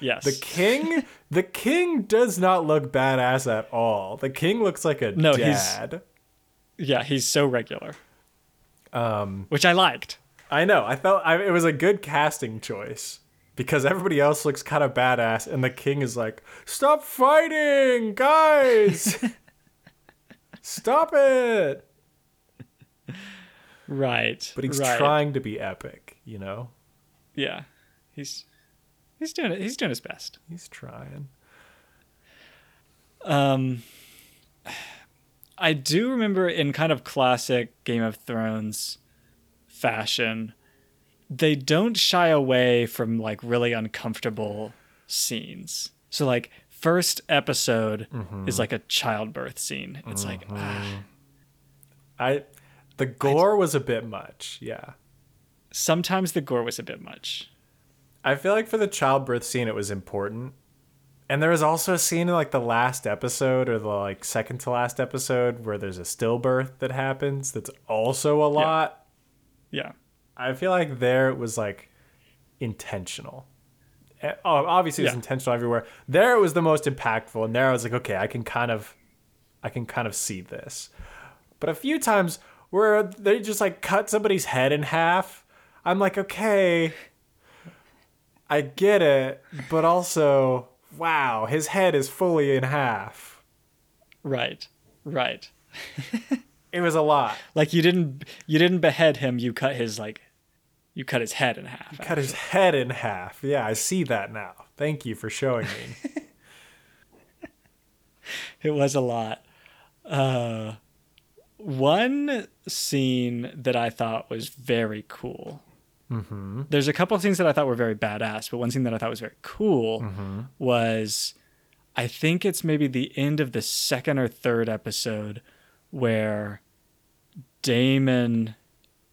Yes. The king, the king does not look badass at all. The king looks like a No, he's- yeah, he's so regular. Um, which I liked. I know. I felt I, it was a good casting choice because everybody else looks kind of badass, and the king is like, "Stop fighting, guys! Stop it!" Right. But he's right. trying to be epic, you know. Yeah. He's he's doing it. He's doing his best. He's trying. Um, I do remember in kind of classic Game of Thrones fashion, they don't shy away from like really uncomfortable scenes. So like first episode is like a childbirth scene. It's like ah. I the gore was a bit much, yeah. sometimes the gore was a bit much. I feel like for the childbirth scene it was important. And there was also a scene in like the last episode or the like second to last episode where there's a stillbirth that happens that's also a lot. Yeah. I feel like there it was like intentional. Oh, obviously it's Yeah. intentional everywhere. There it was the most impactful, and there I was like, okay, I can kind of, I can kind of see this. But a few times where they just like cut somebody's head in half, I'm like, okay, I get it, but also, wow, his head is fully in half. Right. Right. It was a lot. Like you didn't you didn't behead him, you cut his like you cut his head in half. Cut his head in half. Yeah, I see that now. Thank you for showing me. It was a lot. Uh, one scene that I thought was very cool Mm-hmm. There's a couple of things that I thought were very badass, but one thing that I thought was very cool Mm-hmm. was I think it's maybe the end of the second or third episode where Daemon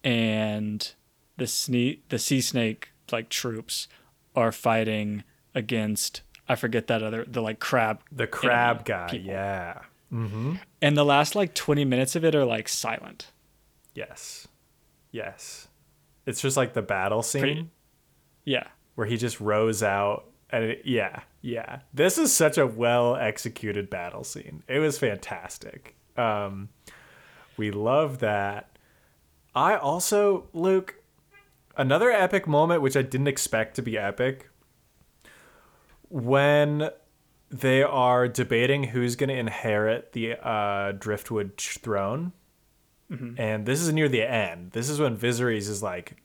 and the sne- the sea snake like troops are fighting against I forget that other the like crab The crab guy. people. Yeah. Mm-hmm. and the last like 20 minutes of it are like silent. Yes. Yes. It's just like the battle scene Pretty- Yeah. where he just rows out and it, yeah, yeah. This is such a well executed battle scene. It was fantastic. Um we love that. I also Luke another epic moment which I didn't expect to be epic when they are debating who's going to inherit the uh, Driftwood throne. And this is near the end. This is when Viserys is like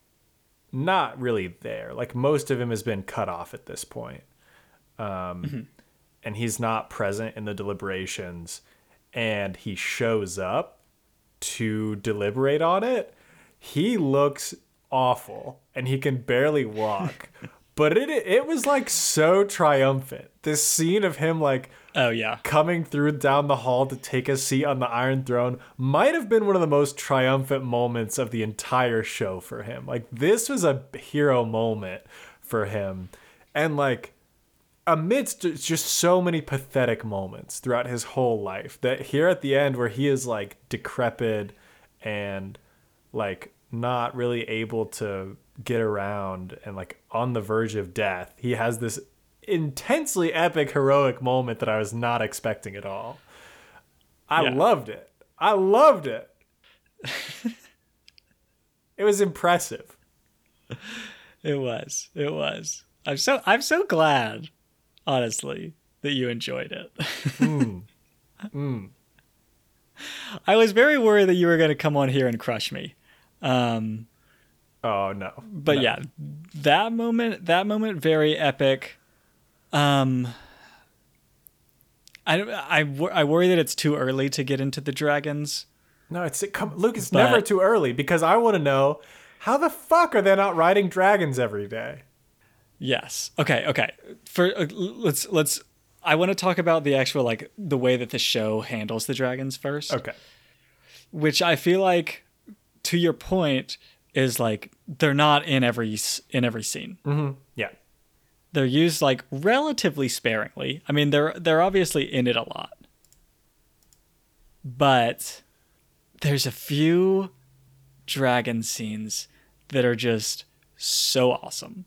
not really there. Like most of him has been cut off at this point. Um, And he's not present in the deliberations. And he shows up to deliberate on it. He looks awful and he can barely walk. but it it was like so triumphant. This scene of him like Oh yeah. coming through down the hall to take a seat on the Iron Throne might have been one of the most triumphant moments of the entire show for him. Like this was a hero moment for him. And like amidst just so many pathetic moments throughout his whole life that here at the end where he is like decrepit and like not really able to get around and like on the verge of death he has this intensely epic heroic moment that i was not expecting at all i Yeah. loved it i loved it it was impressive It was. It was. I'm so I'm so glad, honestly, that you enjoyed it. I was very worried that you were going to come on here and crush me. Um, oh no but No. yeah, that moment, that moment, very epic. Um, I, I, I worry that it's too early to get into the dragons. no it's it, come luke it's But- never too early because i want to know how the fuck are they not riding dragons every day Yes. Okay. Okay. For uh, let's let's. I want to talk about the actual like the way that the show handles the dragons first. okay which I feel like, to your point, is like they're not in every in every scene. mm-hmm. yeah They're used like relatively sparingly. I mean, they're they're obviously in it a lot, but there's a few dragon scenes that are just so awesome.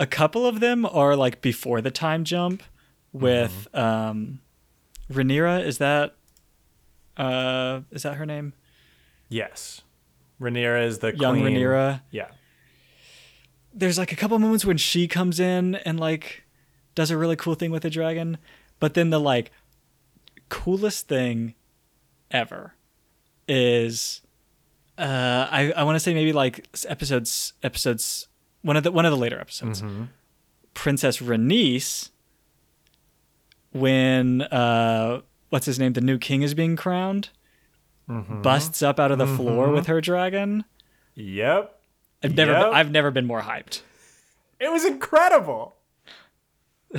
A couple of them are like before the time jump with um Rhaenyra, is that uh is that her name? Yes. Rhaenyra is the Young queen. Rhaenyra. Yeah. there's like a couple moments when she comes in and like does a really cool thing with the dragon, but then the like coolest thing ever is uh I I want to say maybe like episodes episodes one of the one of the later episodes. Mm-hmm. Princess Rhaenys when uh what's his name the new king is being crowned mm-hmm. busts up out of the mm-hmm. floor with her dragon. Yep. I've never Yep. been, I've never been more hyped. It was incredible.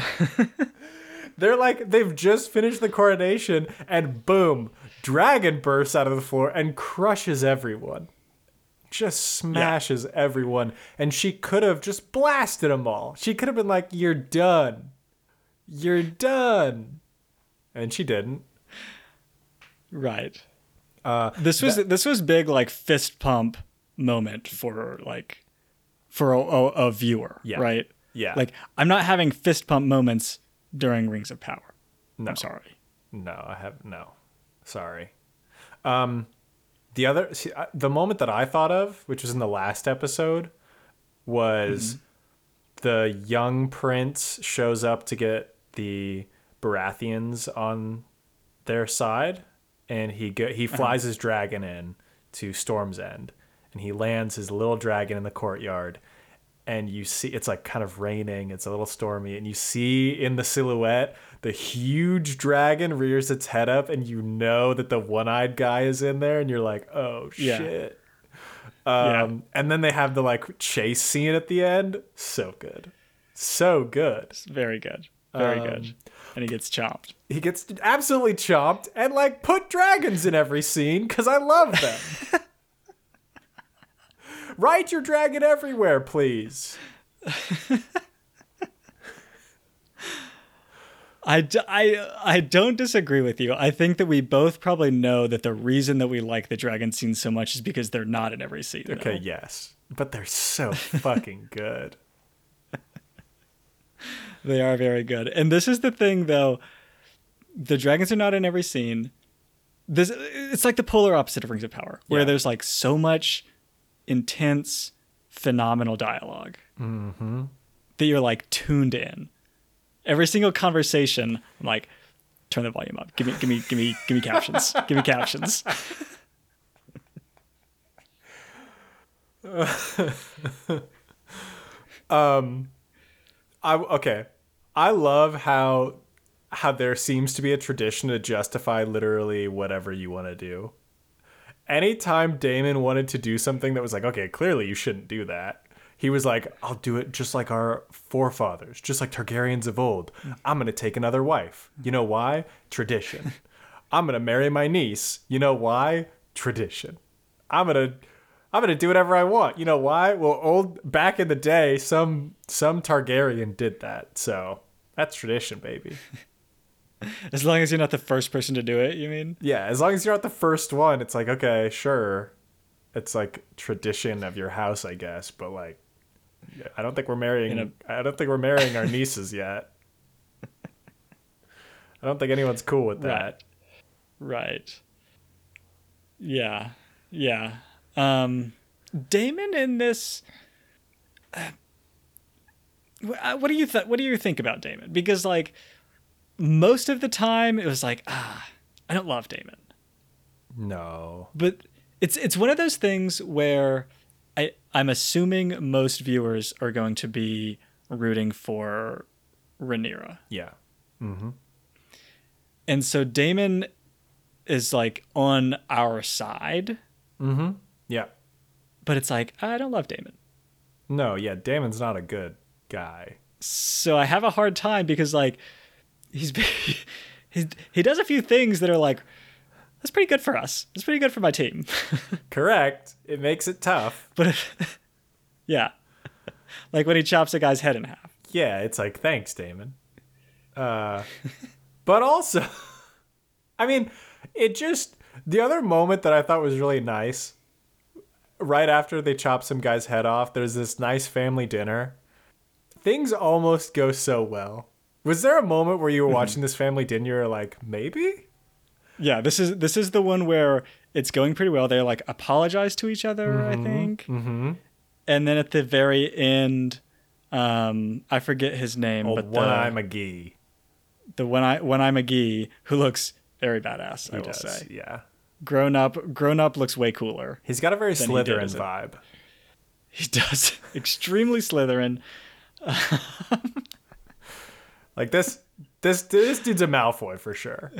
They're like they've just finished the coronation and boom, dragon bursts out of the floor and crushes everyone. Just smashes everyone and she could have just blasted them all. She could have been like you're done. You're done. And she didn't. Right. Uh This was this was big like fist pump moment for like for a, a, a viewer, Yeah. right? yeah. Like I'm not having fist pump moments during Rings of Power. no. I'm sorry. No, I have no. Sorry. Um, the other, see, I- the moment that I thought of, which was in the last episode, was mm-hmm. the young prince shows up to get the Baratheons on their side, and he go, he uh-huh. flies his dragon in to Storm's End, and he lands his little dragon in the courtyard. And you see, it's like kind of raining. It's a little stormy, and you see in the silhouette the huge dragon rears its head up, and you know that the one-eyed guy is in there, and you're like, "Oh Yeah. shit!" Um, And then they have the like chase scene at the end. So good. So good. It's very good. Very Um, good. And he gets chopped. He gets absolutely chomped and like put dragons in every scene because I love them. Write your dragon everywhere, please. I, d- I, I don't disagree with you. I think that we both probably know that the reason that we like the dragon scene so much is because they're not in every scene. though. Okay, yes. But they're so fucking good. They are very good. And this is the thing though, the dragons are not in every scene. This it's like the polar opposite of Rings of Power, where Yeah. there's like so much intense, phenomenal dialog Mm-hmm. that you're like tuned in. Every single conversation, I'm like, turn the volume up. Give me give me give me give me captions. give me captions. um, I okay. I love how how there seems to be a tradition to justify literally whatever you want to do. Anytime Daemon wanted to do something that was like, okay, clearly you shouldn't do that. He was like, I'll do it just like our forefathers, just like Targaryens of old. I'm going to take another wife. You know why? Tradition. I'm going to marry my niece. You know why? Tradition. I'm going to I'm gonna do whatever I want. You know why? Well, old back in the day, some some Targaryen did that. So that's tradition, baby. As long as you're not the first person to do it, you mean? Yeah, as long as you're not the first one, it's like okay, sure. It's like tradition of your house, I guess. But like, I don't think we're marrying. In I don't think we're marrying our nieces yet. I don't think anyone's cool with that. Right. Right. Yeah. Yeah. Um Daemon in this uh, what do you th- what do you think about Daemon? Because like most of the time it was like, ah, I don't love Daemon. No. But it's it's one of those things where I I'm assuming most viewers are going to be rooting for Rhaenyra. Yeah. And so Daemon is like on our side, Mm-hmm. Yeah. but it's like I don't love Daemon. No. Yeah. Daemon's not a good guy. So I have a hard time because like he's he, he does a few things that are like that's pretty good for us. It's pretty good for my team. Correct. It makes it tough. but if, yeah. Like when he chops a guy's head in half. yeah, it's like thanks, Daemon. Uh, but also, I mean, it just the other moment that I thought was really nice. Right after they chop some guy's head off, there's this nice family dinner. Things almost go so well. Was there a moment where you were watching this family dinner, you like, maybe? Yeah, this is this is the one where it's going pretty well. They like apologize to each other, I think. Mm-hmm. And then at the very end, um, I forget his name, Old but One the, Eye McGee. the one eye one eye McGee, who looks very badass, I He will does, say. yeah. Grown up, grown up looks way cooler. He's got a very Than he Slytherin vibe. He does extremely Slytherin. Like this, this, this dude's a Malfoy for sure.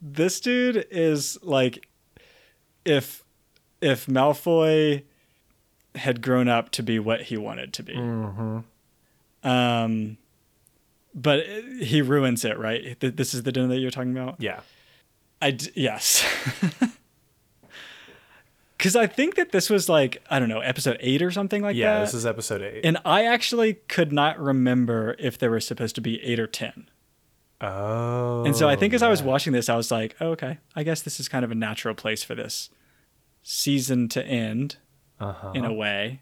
This dude is like if if Malfoy had grown up to be what he wanted to be. Mm-hmm. Um, but it- he ruins it, right? This is the dinner that you're talking about. Yeah. I d- yes. Because I think that this was like I don't know episode eight or something like Yeah, that. Yeah, this is episode eight. and I actually could not remember if there was supposed to be eight or ten. oh. And so I think as I was watching this, I was like, oh, okay, I guess this is kind of a natural place for this season to end uh-huh. in a way.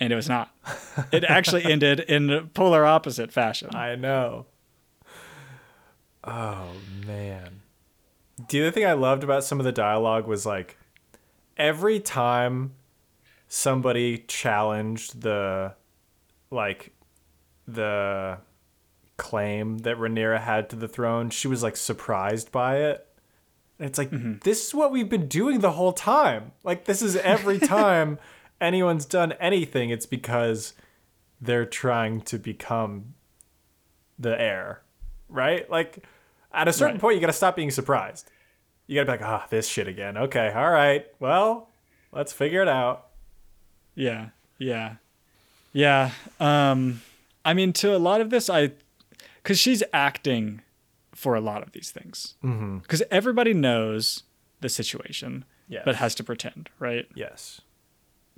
And it was not. It actually ended in a polar opposite fashion. I know. Oh man. The other thing I loved about some of the dialogue was like every time somebody challenged the like the claim that Rhaenyra had to the throne, she was like surprised by it. And it's like mm-hmm. this is what we've been doing the whole time. Like this is every time anyone's done anything, it's because they're trying to become the heir, right? Like at a certain Right. point, you got to stop being surprised. You got to be like, ah, this shit again. Okay, all right. Well, let's figure it out. Yeah, yeah, yeah. Um, I mean, to a lot of this, I, because she's acting for a lot of these things. Because everybody knows the situation, Yes. but has to pretend, right? Yes.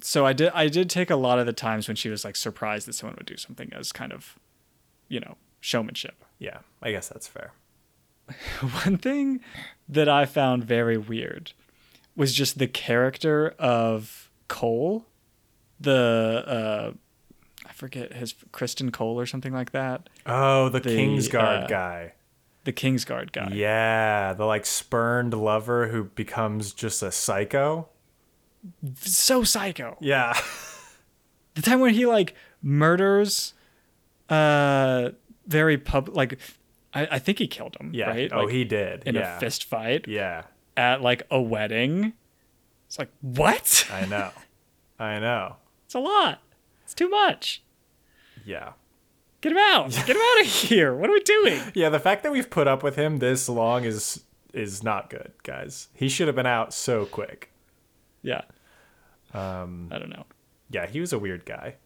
So I did. I did take a lot of the times when she was like surprised that someone would do something as kind of, you know, showmanship. Yeah, I guess that's fair. One thing that I found very weird was just the character of Cole, the uh, I forget his Criston Cole or something like that, Oh, the, The, Kingsguard uh, guy. the Kingsguard guy. Yeah, the like spurned lover who becomes just a psycho. So psycho. Yeah. The time when he like murders, uh, very pub like, I, I think he killed him. Yeah. Right. Oh, Like, he did. in yeah. a fist fight Yeah. at like a wedding. It's like what? I know. I know. It's a lot. It's too much. Yeah. Get him out. Get him out of here. What are we doing? Yeah, the fact that we've put up with him this long is is not good, guys. He should have been out so quick. Yeah. Um I don't know. yeah, he was a weird guy.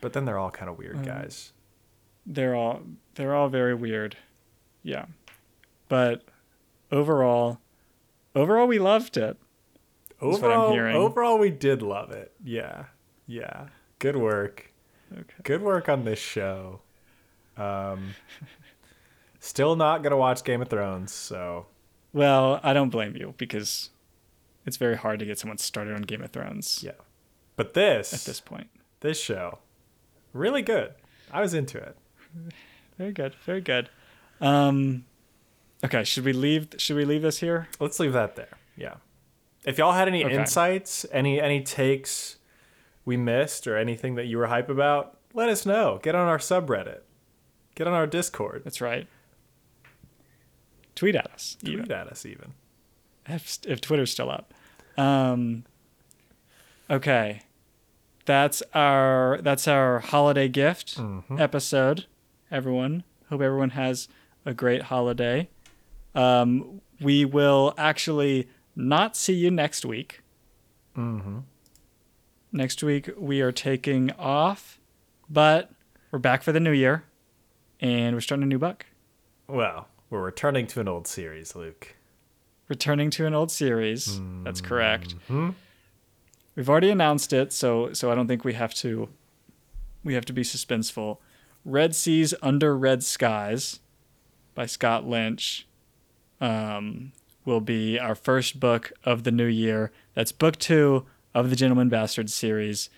But then they're all kind of weird Um, guys. They're all they're all very weird. Yeah. But overall overall we loved it. what I'm Overall, hearing. overall we did love it. Yeah. Yeah. Good work. Okay. Good work on this show. Um still not going to watch Game of Thrones, so Well, I don't blame you because it's very hard to get someone started on Game of Thrones yeah. But this at this point. this show really good. I was into it. Very good. Very good. Um Okay, should we leave should we leave this here? Let's leave that there. Yeah. If y'all had any Okay. insights, any any takes we missed or anything that you were hype about, let us know. Get on our subreddit. Get on our Discord. That's right. Tweet at us. even. Tweet at us even. if, if Twitter's still up. Um, okay, that's our that's our holiday gift episode. Everyone, hope everyone has a great holiday. Um, we will actually not see you next week. Mm-hmm. Next week we are taking off, but we're back for the new year, and we're starting a new book. Well, we're returning to an old series, Luke. returning to an old series. That's correct. Mhm. We've already announced it, so so I don't think we have to we have to be suspenseful. Red Seas Under Red Skies by Scott Lynch um, will be our first book of the new year. That's book two of the Gentleman Bastard series.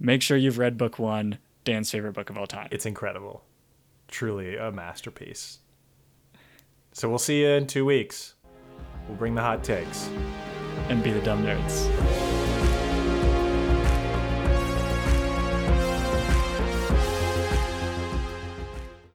Make sure you've read book one, Dan's favorite book of all time. It's incredible. Truly a masterpiece. So we'll see you in two weeks. We'll bring the hot takes. And be the dumb nerds.